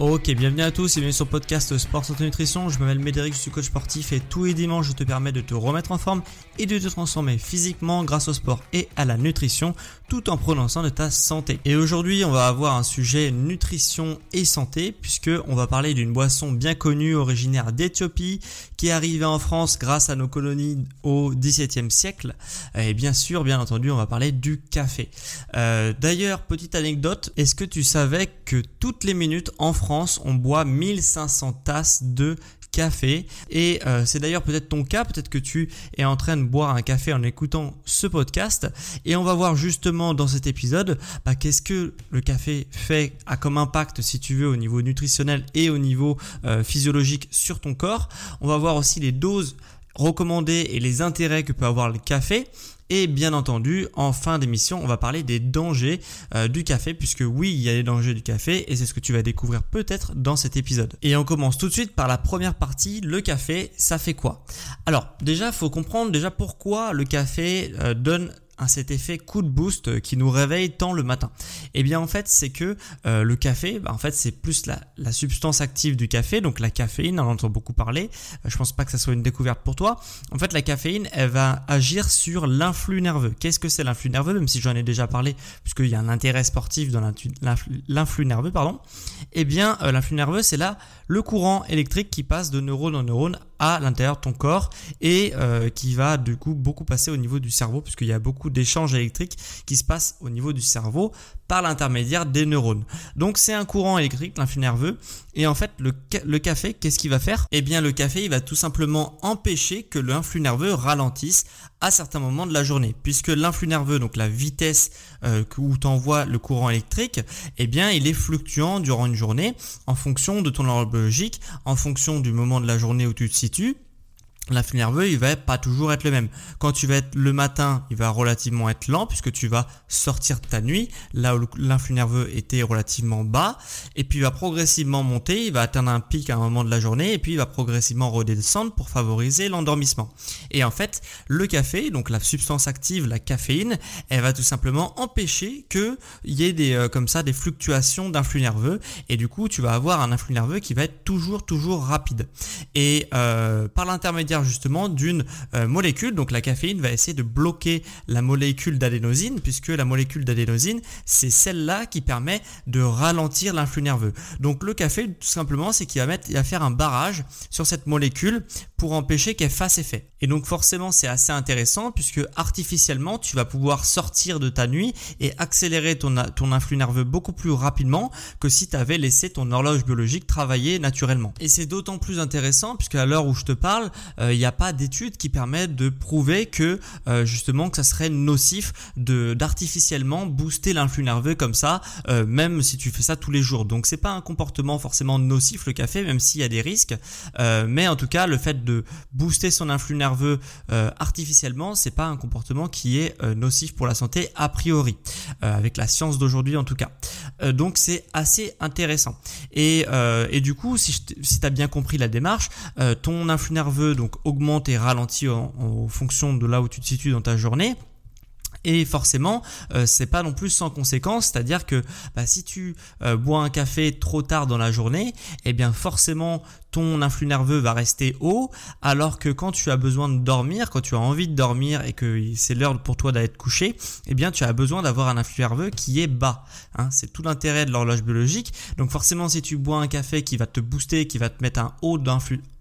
Ok, bienvenue à tous et bienvenue sur le podcast Sport Santé Nutrition. Je m'appelle Médéric, je suis coach sportif et tous les dimanches je te permets de te remettre en forme et de te transformer physiquement grâce au sport et à la nutrition tout en soin de ta santé. Et aujourd'hui on va avoir un sujet nutrition et santé puisque on va parler d'une boisson bien connue originaire d'Éthiopie qui est arrivée en France grâce à nos colonies au XVIIe siècle. Et bien sûr, bien entendu, on va parler du café. Euh, D'ailleurs, petite anecdote, est-ce que tu savais que toutes les minutes en France On boit 1500 tasses de café. Et euh, c'est d'ailleurs peut-être ton cas, peut-être que tu es en train de boire un café en écoutant ce podcast. Et on va voir justement dans cet épisode bah, qu'est-ce que le café fait, a comme impact si tu veux au niveau nutritionnel et au niveau euh, physiologique sur ton corps. On va voir aussi les doses recommandées et les intérêts que peut avoir le café. Et bien entendu, en fin d'émission, on va parler des dangers euh, du café, puisque oui, il y a des dangers du café, et c'est ce que tu vas découvrir peut-être dans cet épisode. Et on commence tout de suite par la première partie, le café, ça fait quoi? Alors, déjà, il faut comprendre déjà pourquoi le café euh, donne un cet effet coup de boost qui nous réveille tant le matin Eh bien en fait c'est que euh, le café, bah, en fait c'est plus la, substance active du café, donc la caféine, on en entend beaucoup parler, euh, je pense pas que ça soit une découverte pour toi. En fait la caféine elle va agir sur l'influx nerveux. Qu'est-ce que c'est l'influx nerveux Même si j'en ai déjà parlé, puisqu'il y a un intérêt sportif dans l'influx nerveux, pardon? Eh bien euh, l'influx nerveux c'est là le courant électrique qui passe de neurone en neurone à l'intérieur de ton corps et euh, qui va du coup beaucoup passer au niveau du cerveau puisqu'il y a beaucoup d'échanges électriques qui se passent au niveau du cerveau par l'intermédiaire des neurones. Donc c'est un courant électrique, l'influx nerveux. Et en fait, le, le café, qu'est-ce qu'il va faire? Eh bien, le café, il va tout simplement empêcher que l'influx nerveux ralentisse à certains moments de la journée. Puisque l'influx nerveux, donc la vitesse euh, où t'envoie le courant électrique, eh bien, il est fluctuant durant une journée en fonction de ton horloge biologique, en fonction du moment de la journée où tu te situes L'influx nerveux, il va pas toujours être le même. Quand tu vas être le matin, il va relativement être lent puisque tu vas sortir de ta nuit, là où l'influx nerveux était relativement bas, et puis il va progressivement monter, il va atteindre un pic à un moment de la journée, et puis il va progressivement redescendre pour favoriser l'endormissement. Et en fait, le café, donc la substance active, la caféine, elle va tout simplement empêcher qu'il y ait des, euh, comme ça, des fluctuations d'influx nerveux, et du coup, tu vas avoir un influx nerveux qui va être toujours, toujours rapide. Et euh, par l'intermédiaire justement d'une euh, molécule. Donc la caféine va essayer de bloquer la molécule d'adénosine puisque la molécule d'adénosine c'est celle-là qui permet de ralentir l'influx nerveux. Donc le café tout simplement c'est qu'il va mettre, il va faire un barrage sur cette molécule pour empêcher qu'elle fasse effet. Et donc forcément c'est assez intéressant puisque artificiellement tu vas pouvoir sortir de ta nuit et accélérer ton, ton influx nerveux beaucoup plus rapidement que si tu avais laissé ton horloge biologique travailler naturellement. Et c'est d'autant plus intéressant puisque à l'heure où je te parle, il euh, n'y a pas d'études qui permettent de prouver que euh, justement que ça serait nocif d'artificiellement booster l'influx nerveux comme ça, euh, même si tu fais ça tous les jours. Donc c'est pas un comportement forcément nocif le café, même s'il y a des risques. mais en tout cas, le fait de booster son influx nerveux artificiellement, c'est pas un comportement qui est nocif pour la santé a priori, avec la science d'aujourd'hui en tout cas. donc c'est assez intéressant. Et, et du coup, si, si tu as bien compris la démarche, ton influx nerveux donc augmente et ralentit en, fonction de là où tu te situes dans ta journée. Et forcément, euh, c'est pas non plus sans conséquence, c'est-à-dire que bah, si tu euh, bois un café trop tard dans la journée, eh bien forcément ton influx nerveux va rester haut, alors que quand tu as besoin de dormir, quand tu as envie de dormir et que c'est l'heure pour toi d'être couché, eh bien tu as besoin d'avoir un influx nerveux qui est bas. Hein. c'est tout l'intérêt de l'horloge biologique. Donc forcément, si tu bois un café qui va te booster, qui va te mettre un haut,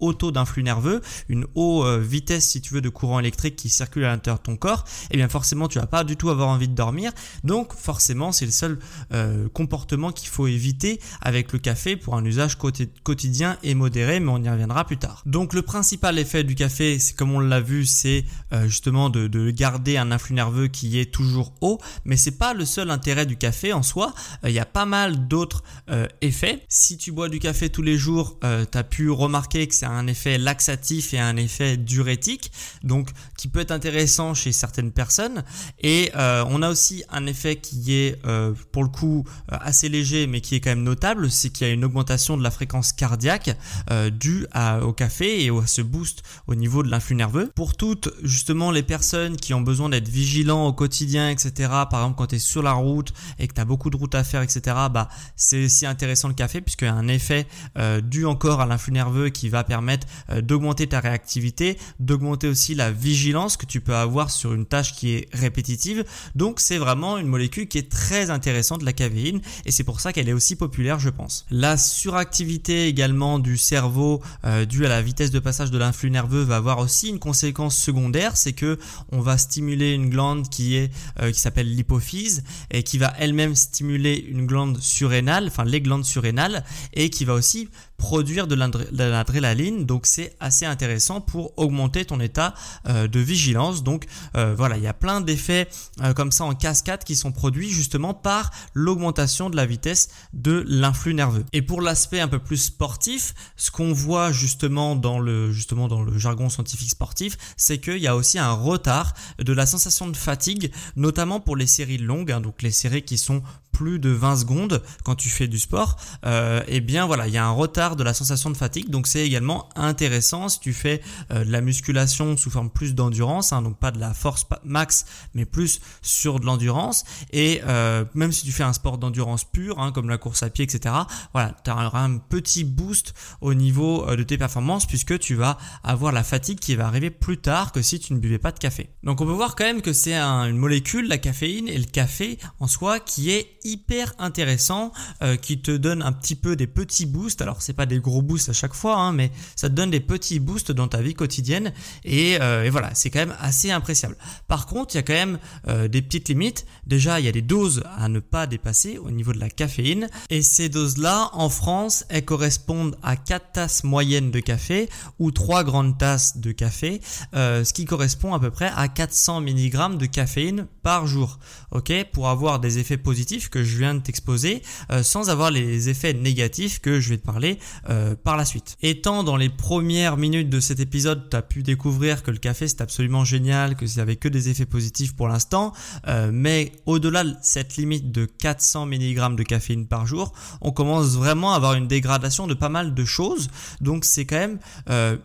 haut taux d'influx nerveux, une haute euh, vitesse si tu veux de courant électrique qui circule à l'intérieur de ton corps, eh bien forcément tu vas pas du tout avoir envie de dormir. Donc forcément, c'est le seul euh, comportement qu'il faut éviter avec le café pour un usage quotidien et modéré mais on y reviendra plus tard. Donc le principal effet du café, c'est comme on l'a vu, c'est euh, justement de, garder un influx nerveux qui est toujours haut, mais c'est pas le seul intérêt du café en soi. Euh, il y a pas mal d'autres euh, effets. Si tu bois du café tous les jours, tu as pu remarquer que c'est un effet laxatif et un effet diurétique, donc qui peut être intéressant chez certaines personnes. Et on a aussi un effet qui est pour le coup assez léger, mais qui est quand même notable, c'est qu'il y a une augmentation de la fréquence cardiaque euh, dû au café et à ce boost au niveau de l'influx nerveux. Pour toutes justement les personnes qui ont besoin d'être vigilants au quotidien, etc. Par exemple quand tu es sur la route et que tu as beaucoup de routes à faire, etc. Bah c'est aussi intéressant le café puisqu'il y a un effet euh, dû encore à l'influx nerveux qui va permettre euh, d'augmenter ta réactivité, d'augmenter aussi la vigilance que tu peux avoir sur une tâche qui est répétitive. Donc c'est vraiment une molécule qui est très intéressante la caféine et c'est pour ça qu'elle est aussi populaire je pense. La suractivité également du cerveau euh, dû à la vitesse de passage de l'influx nerveux va avoir aussi une conséquence secondaire, c'est que on va stimuler une glande qui est euh, qui s'appelle l'hypophyse et qui va elle-même stimuler une glande surrénale, enfin les glandes surrénales et qui va aussi produire de l'adrénaline. Donc c'est assez intéressant pour augmenter ton état euh, de vigilance. Donc euh, voilà, il y a plein d'effets euh, comme ça en cascade qui sont produits justement par l'augmentation de la vitesse de l'influx nerveux. Et pour l'aspect un peu plus sportif, ce qu'on voit justement dans le justement dans le jargon scientifique sportif, c'est qu'il y a aussi un retard de la sensation de fatigue, notamment pour les séries longues, hein, donc les séries qui sont plus de 20 secondes quand tu fais du sport, euh, eh bien voilà, il y a un retard de la sensation de fatigue. Donc c'est également intéressant si tu fais euh, de la musculation sous forme plus d'endurance, hein, donc pas de la force max, mais plus sur de l'endurance. Et euh, même si tu fais un sport d'endurance pur, hein, comme la course à pied, etc., voilà, tu auras un petit boost au niveau de tes performances puisque tu vas avoir la fatigue qui va arriver plus tard que si tu ne buvais pas de café. Donc on peut voir quand même que c'est une molécule, la caféine, et le café en soi qui est hyper intéressant euh, qui te donne un petit peu des petits boosts. Alors c'est pas des gros boosts à chaque fois, hein, mais ça te donne des petits boosts dans ta vie quotidienne et, euh, voilà, c'est quand même assez appréciable. Par contre, il y a quand même euh, des petites limites. Déjà, il y a des doses à ne pas dépasser au niveau de la caféine et ces doses-là, en France, elles correspondent à 4 tasses moyennes de café ou 3 grandes tasses de café, ce qui correspond à peu près à 400 mg de caféine par jour. Ok, pour avoir des effets positifs que je viens de t'exposer euh, sans avoir les effets négatifs que je vais te parler euh, par la suite. Étant dans les premières minutes de cet épisode, tu as pu découvrir que le café c'est absolument génial, que ça avait que des effets positifs pour l'instant, euh, mais au-delà de cette limite de 400 mg de caféine par jour, on commence vraiment à avoir une dégradation de pas mal de choses. Donc c'est quand même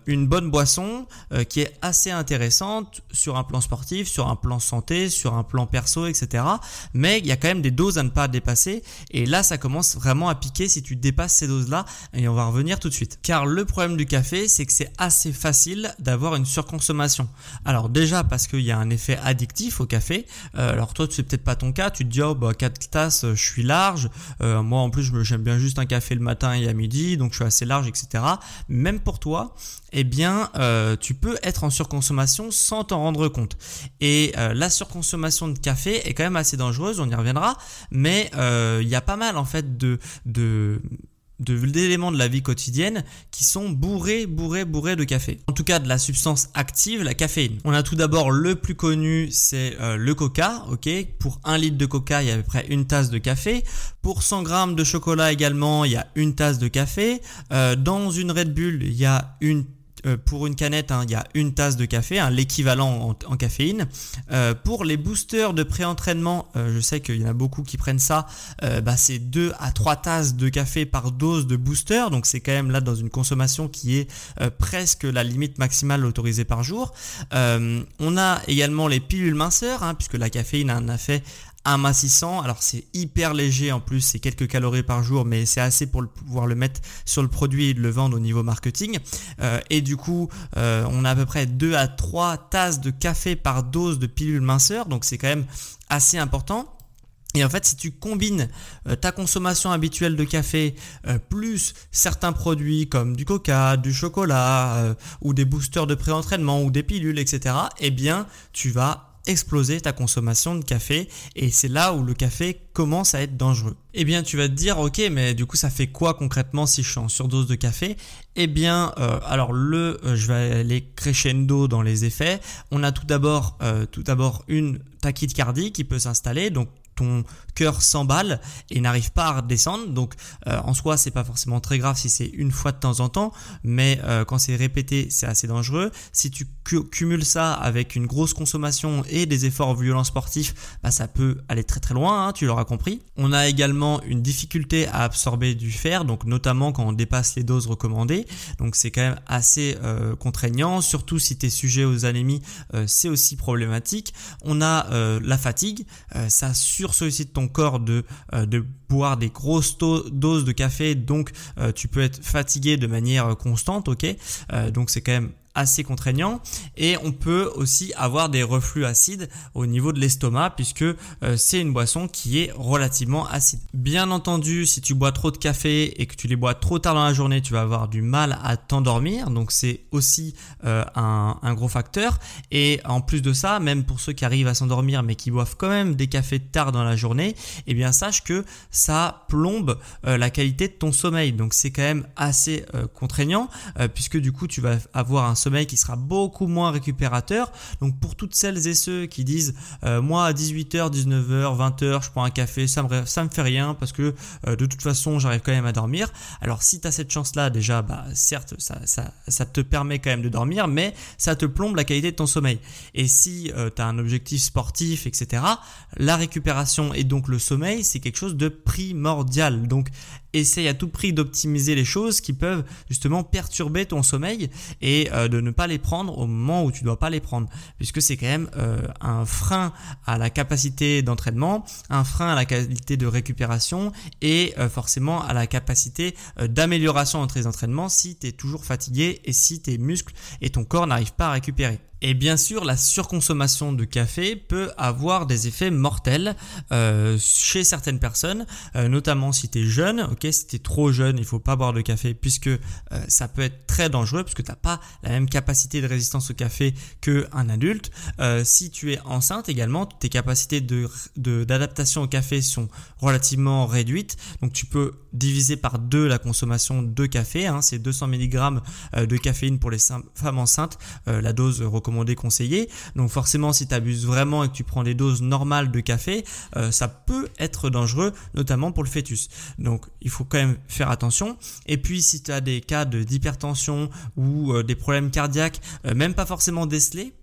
une bonne boisson qui est assez intéressante sur un plan sportif, sur un plan santé, sur un plan perso, etc. Mais il y a quand même des doses à ne pas dépasser. Et là, ça commence vraiment à piquer si tu dépasses ces doses-là. Et on va revenir tout de suite. Car le problème du café, c'est que c'est assez facile d'avoir une surconsommation. Alors déjà parce qu'il y a un effet addictif au café. Euh, alors toi, c'est peut-être pas ton cas. Tu te dis, oh bah 4 tasses, je suis large. Euh, moi, en plus, j'aime bien juste un café le matin et à midi, donc je suis assez large, etc. Même pour toi, eh bien, euh, tu peux être en surconsommation sans t'en rendre compte. Et la surconsommation de café est quand même assez dangereuse, on y reviendra, mais euh, il y a pas mal en fait de, de d'éléments de la vie quotidienne qui sont bourrés, bourrés, bourrés de café. En tout cas, de la substance active, la caféine. On a tout d'abord le plus connu, c'est euh, le coca, ok? Pour un litre de coca, il y a à peu près une tasse de café. Pour 100 grammes de chocolat également, il y a une tasse de café. Euh, dans une Red Bull, il y a une euh, pour une canette, hein, il y a une tasse de café, hein, l'équivalent en, caféine. Euh, pour les boosters de pré-entraînement, je sais qu'il y en a beaucoup qui prennent ça, bah, c'est 2 à 3 tasses de café par dose de booster, donc c'est quand même là dans une consommation qui est presque la limite maximale autorisée par jour. on a également les pilules minceurs, hein, puisque la caféine a un effet amassissant. Alors c'est hyper léger en plus, c'est quelques calories par jour, mais c'est assez pour pouvoir le mettre sur le produit et le vendre au niveau marketing. Euh, et du coup, euh, on a à peu près 2 à 3 tasses de café par dose de pilule minceur, donc c'est quand même assez important. Et en fait, si tu combines euh, ta consommation habituelle de café plus certains produits comme du coca, du chocolat ou des boosters de pré-entraînement ou des pilules, etc., eh bien, tu vas exploser ta consommation de café et c'est là où le café commence à être dangereux. Eh bien tu vas te dire ok mais du coup ça fait quoi concrètement si je suis en surdose de café? Eh bien euh, alors le euh, je vais aller crescendo dans les effets. On a tout d'abord euh, tout d'abord une tachycardie qui peut s'installer donc ton cœur s'emballe et n'arrive pas à redescendre. Donc en soi, c'est pas forcément très grave si c'est une fois de temps en temps, mais quand c'est répété, c'est assez dangereux. Si tu cumules ça avec une grosse consommation et des efforts violents sportifs, bah, ça peut aller très très loin, hein, tu l'auras compris. On a également une difficulté à absorber du fer, donc notamment quand on dépasse les doses recommandées. Donc c'est quand même assez euh, contraignant, surtout si tu es sujet aux anémies, c'est aussi problématique. On a la fatigue, ça sur sollicite ton corps de, euh, de boire des grosses doses de café, donc euh, tu peux être fatigué de manière constante, ok? Donc c'est quand même assez contraignant et on peut aussi avoir des reflux acides au niveau de l'estomac puisque euh, c'est une boisson qui est relativement acide. Bien entendu, si tu bois trop de café et que tu les bois trop tard dans la journée, tu vas avoir du mal à t'endormir, donc c'est aussi euh, un, gros facteur. Et en plus de ça, même pour ceux qui arrivent à s'endormir mais qui boivent quand même des cafés tard dans la journée, eh bien sache que ça plombe euh, la qualité de ton sommeil. Donc c'est quand même assez contraignant puisque du coup tu vas avoir un sommeil sommeil qui sera beaucoup moins récupérateur. Donc pour toutes celles et ceux qui disent euh, moi à 18h, 19h, 20h, je prends un café, ça me, ça me fait rien parce que euh, de toute façon j'arrive quand même à dormir. Alors si tu as cette chance là déjà, bah, certes ça, ça, te permet quand même de dormir, mais ça te plombe la qualité de ton sommeil. Et si euh, tu as un objectif sportif, etc., la récupération et donc le sommeil, c'est quelque chose de primordial. Donc essaye à tout prix d'optimiser les choses qui peuvent justement perturber ton sommeil et euh, de ne pas les prendre au moment où tu dois pas les prendre puisque c'est quand même euh, un frein à la capacité d'entraînement, un frein à la qualité de récupération et euh, forcément à la capacité d'amélioration entre les entraînements si tu es toujours fatigué et si tes muscles et ton corps n'arrivent pas à récupérer. Et bien sûr, la surconsommation de café peut avoir des effets mortels euh, chez certaines personnes, euh, notamment si tu es jeune. Ok, si tu es trop jeune, il faut pas boire de café puisque euh, ça peut être très dangereux puisque tu n'as pas la même capacité de résistance au café qu'un adulte. si tu es enceinte également, tes capacités de d'adaptation au café sont relativement réduites. Donc tu peux diviser par deux la consommation de café. Hein, C'est 200 mg de caféine pour les femmes enceintes. la dose recommandée recommandé, conseillé. Donc forcément, si tu abuses vraiment et que tu prends des doses normales de café, euh, ça peut être dangereux, notamment pour le fœtus. Donc il faut quand même faire attention. Et puis si tu as des cas d'hypertension ou euh, des problèmes cardiaques, euh, même pas forcément décelés,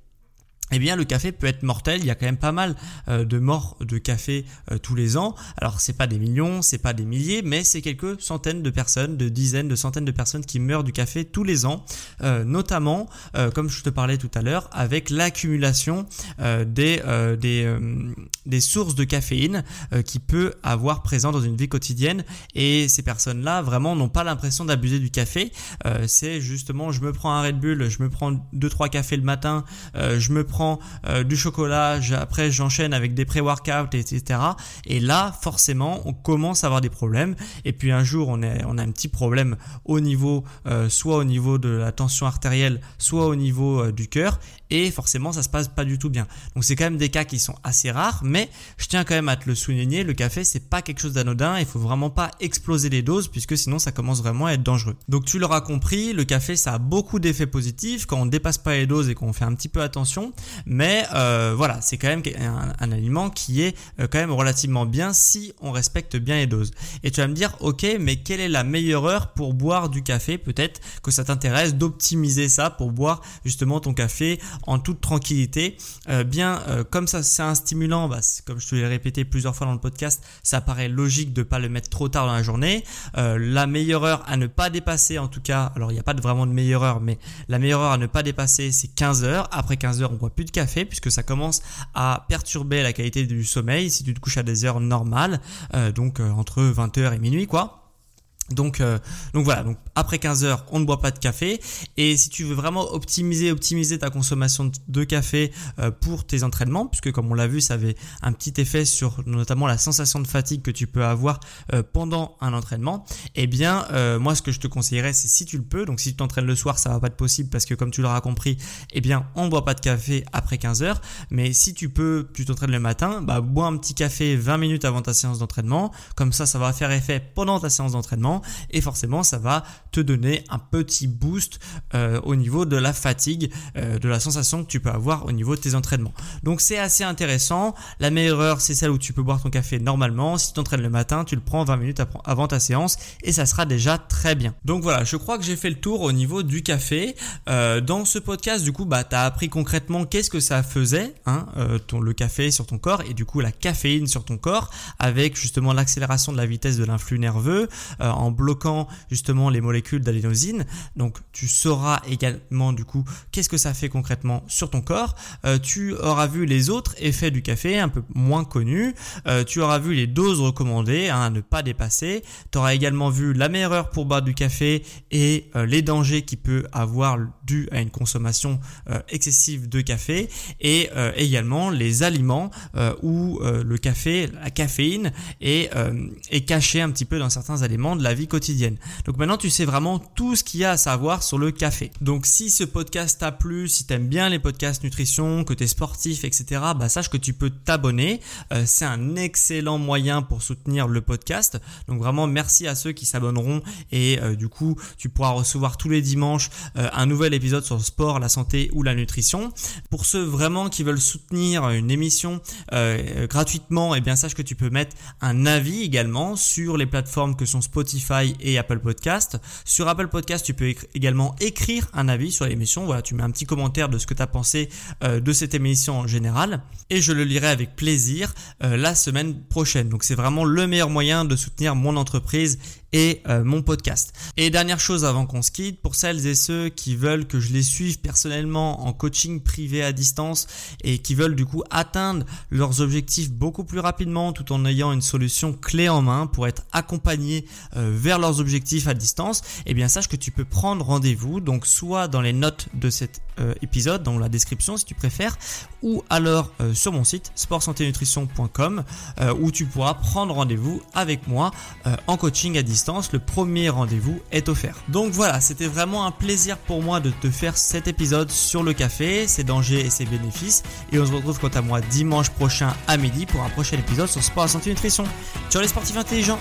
eh bien le café peut être mortel. Il y a quand même pas mal euh, de morts de café euh, tous les ans. Alors c'est pas des millions, c'est pas des milliers, mais c'est quelques centaines de personnes, de dizaines, de centaines de personnes qui meurent du café tous les ans, euh, notamment comme je te parlais tout à l'heure, avec l'accumulation des des, sources de caféine qui peut avoir présent dans une vie quotidienne. Et ces personnes-là vraiment n'ont pas l'impression d'abuser du café. c'est justement je me prends un Red Bull, je me prends deux trois cafés le matin, je me prends euh, du chocolat, après j'enchaîne avec des pré-workouts, etc. Et là, forcément, on commence à avoir des problèmes. Et puis un jour, on, est, on a un petit problème au niveau, euh, soit au niveau de la tension artérielle, soit au niveau euh, du cœur et forcément ça se passe pas du tout bien. Donc c'est quand même des cas qui sont assez rares, mais je tiens quand même à te le souligner, le café c'est pas quelque chose d'anodin, il faut vraiment pas exploser les doses puisque sinon ça commence vraiment à être dangereux. Donc tu l'auras compris, le café ça a beaucoup d'effets positifs quand on dépasse pas les doses et qu'on fait un petit peu attention, mais voilà, c'est quand même un, aliment qui est quand même relativement bien si on respecte bien les doses. Et tu vas me dire, ok, mais quelle est la meilleure heure pour boire du café? Peut-être que ça t'intéresse d'optimiser ça pour boire justement ton café en toute tranquillité. bien, comme ça c'est un stimulant, bah, comme je te l'ai répété plusieurs fois dans le podcast, ça paraît logique de pas le mettre trop tard dans la journée. Euh, la meilleure heure à ne pas dépasser, en tout cas, alors il n'y a pas vraiment de meilleure heure, mais la meilleure heure à ne pas dépasser, c'est 15 heures. Après 15 heures, on boit plus de café puisque ça commence à perturber la qualité du sommeil si tu te couches à des heures normales, euh, donc euh, entre 20h et minuit, quoi. Donc, euh, donc voilà, après 15 heures, on ne boit pas de café. Et si tu veux vraiment optimiser, optimiser ta consommation de café euh, pour tes entraînements, puisque comme on l'a vu, ça avait un petit effet sur notamment la sensation de fatigue que tu peux avoir euh, pendant un entraînement, eh bien, moi, ce que je te conseillerais, c'est si tu le peux, donc si tu t'entraînes le soir, ça va pas être possible parce que comme tu l'auras compris, eh bien, on ne boit pas de café après 15 heures. Mais si tu peux, tu t'entraînes le matin, bah, bois un petit café 20 minutes avant ta séance d'entraînement. Comme ça, ça va faire effet pendant ta séance d'entraînement et forcément ça va te donner un petit boost euh, au niveau de la fatigue, euh, de la sensation que tu peux avoir au niveau de tes entraînements. Donc c'est assez intéressant. La meilleure heure c'est celle où tu peux boire ton café normalement. Si tu t'entraînes le matin, tu le prends 20 minutes avant ta séance et ça sera déjà très bien. Donc voilà, je crois que j'ai fait le tour au niveau du café. Euh, dans ce podcast, du coup, bah, tu as appris concrètement qu'est-ce que ça faisait, hein, ton, le café sur ton corps et du coup la caféine sur ton corps avec justement l'accélération de la vitesse de l'influx nerveux bloquant justement les molécules d'adénosine. Donc tu sauras également du coup qu'est-ce que ça fait concrètement sur ton corps. Euh, tu auras vu les autres effets du café un peu moins connus. Euh, tu auras vu les doses recommandées hein, à ne pas dépasser. Tu auras également vu la meilleure heure pour boire du café et euh, les dangers qui peut avoir dû à une consommation excessive de café et également les aliments où le café, la caféine est, est cachée un petit peu dans certains aliments de la vie quotidienne. Donc maintenant tu sais vraiment tout ce qu'il y a à savoir sur le café. Donc si ce podcast t'a plu, si t'aimes bien les podcasts nutrition, que t'es sportif, etc., bah sache que tu peux t'abonner. Euh, c'est un excellent moyen pour soutenir le podcast. Donc vraiment merci à ceux qui s'abonneront et euh, du coup tu pourras recevoir tous les dimanches euh, un nouvel épisode sur le sport, la santé ou la nutrition. Pour ceux vraiment qui veulent soutenir une émission gratuitement, et eh bien sache que tu peux mettre un avis également sur les plateformes que sont Spotify et Apple Podcast. Sur Apple Podcast, tu peux également écrire un avis sur l'émission. Voilà, tu mets un petit commentaire de ce que tu as pensé euh, de cette émission en général et je le lirai avec plaisir euh, la semaine prochaine. Donc c'est vraiment le meilleur moyen de soutenir mon entreprise et euh, mon podcast. Et dernière chose avant qu'on se quitte, pour celles et ceux qui veulent que je les suive personnellement en coaching privé à distance et qui veulent du coup atteindre leurs objectifs beaucoup plus rapidement tout en ayant une solution clé en main pour être accompagné euh, vers leurs objectifs à distance, eh bien sache que tu peux prendre rendez-vous donc soit dans les notes de cet euh, épisode, dans la description si tu préfères, ou alors sur mon site sportsanténutrition.com où tu pourras prendre rendez-vous avec moi en coaching à le premier rendez-vous est offert. Donc voilà, c'était vraiment un plaisir pour moi de te faire cet épisode sur le café, ses dangers et ses bénéfices. Et on se retrouve quant à moi dimanche prochain à midi pour un prochain épisode sur Sport, Santé, Nutrition. Ciao les sportifs intelligents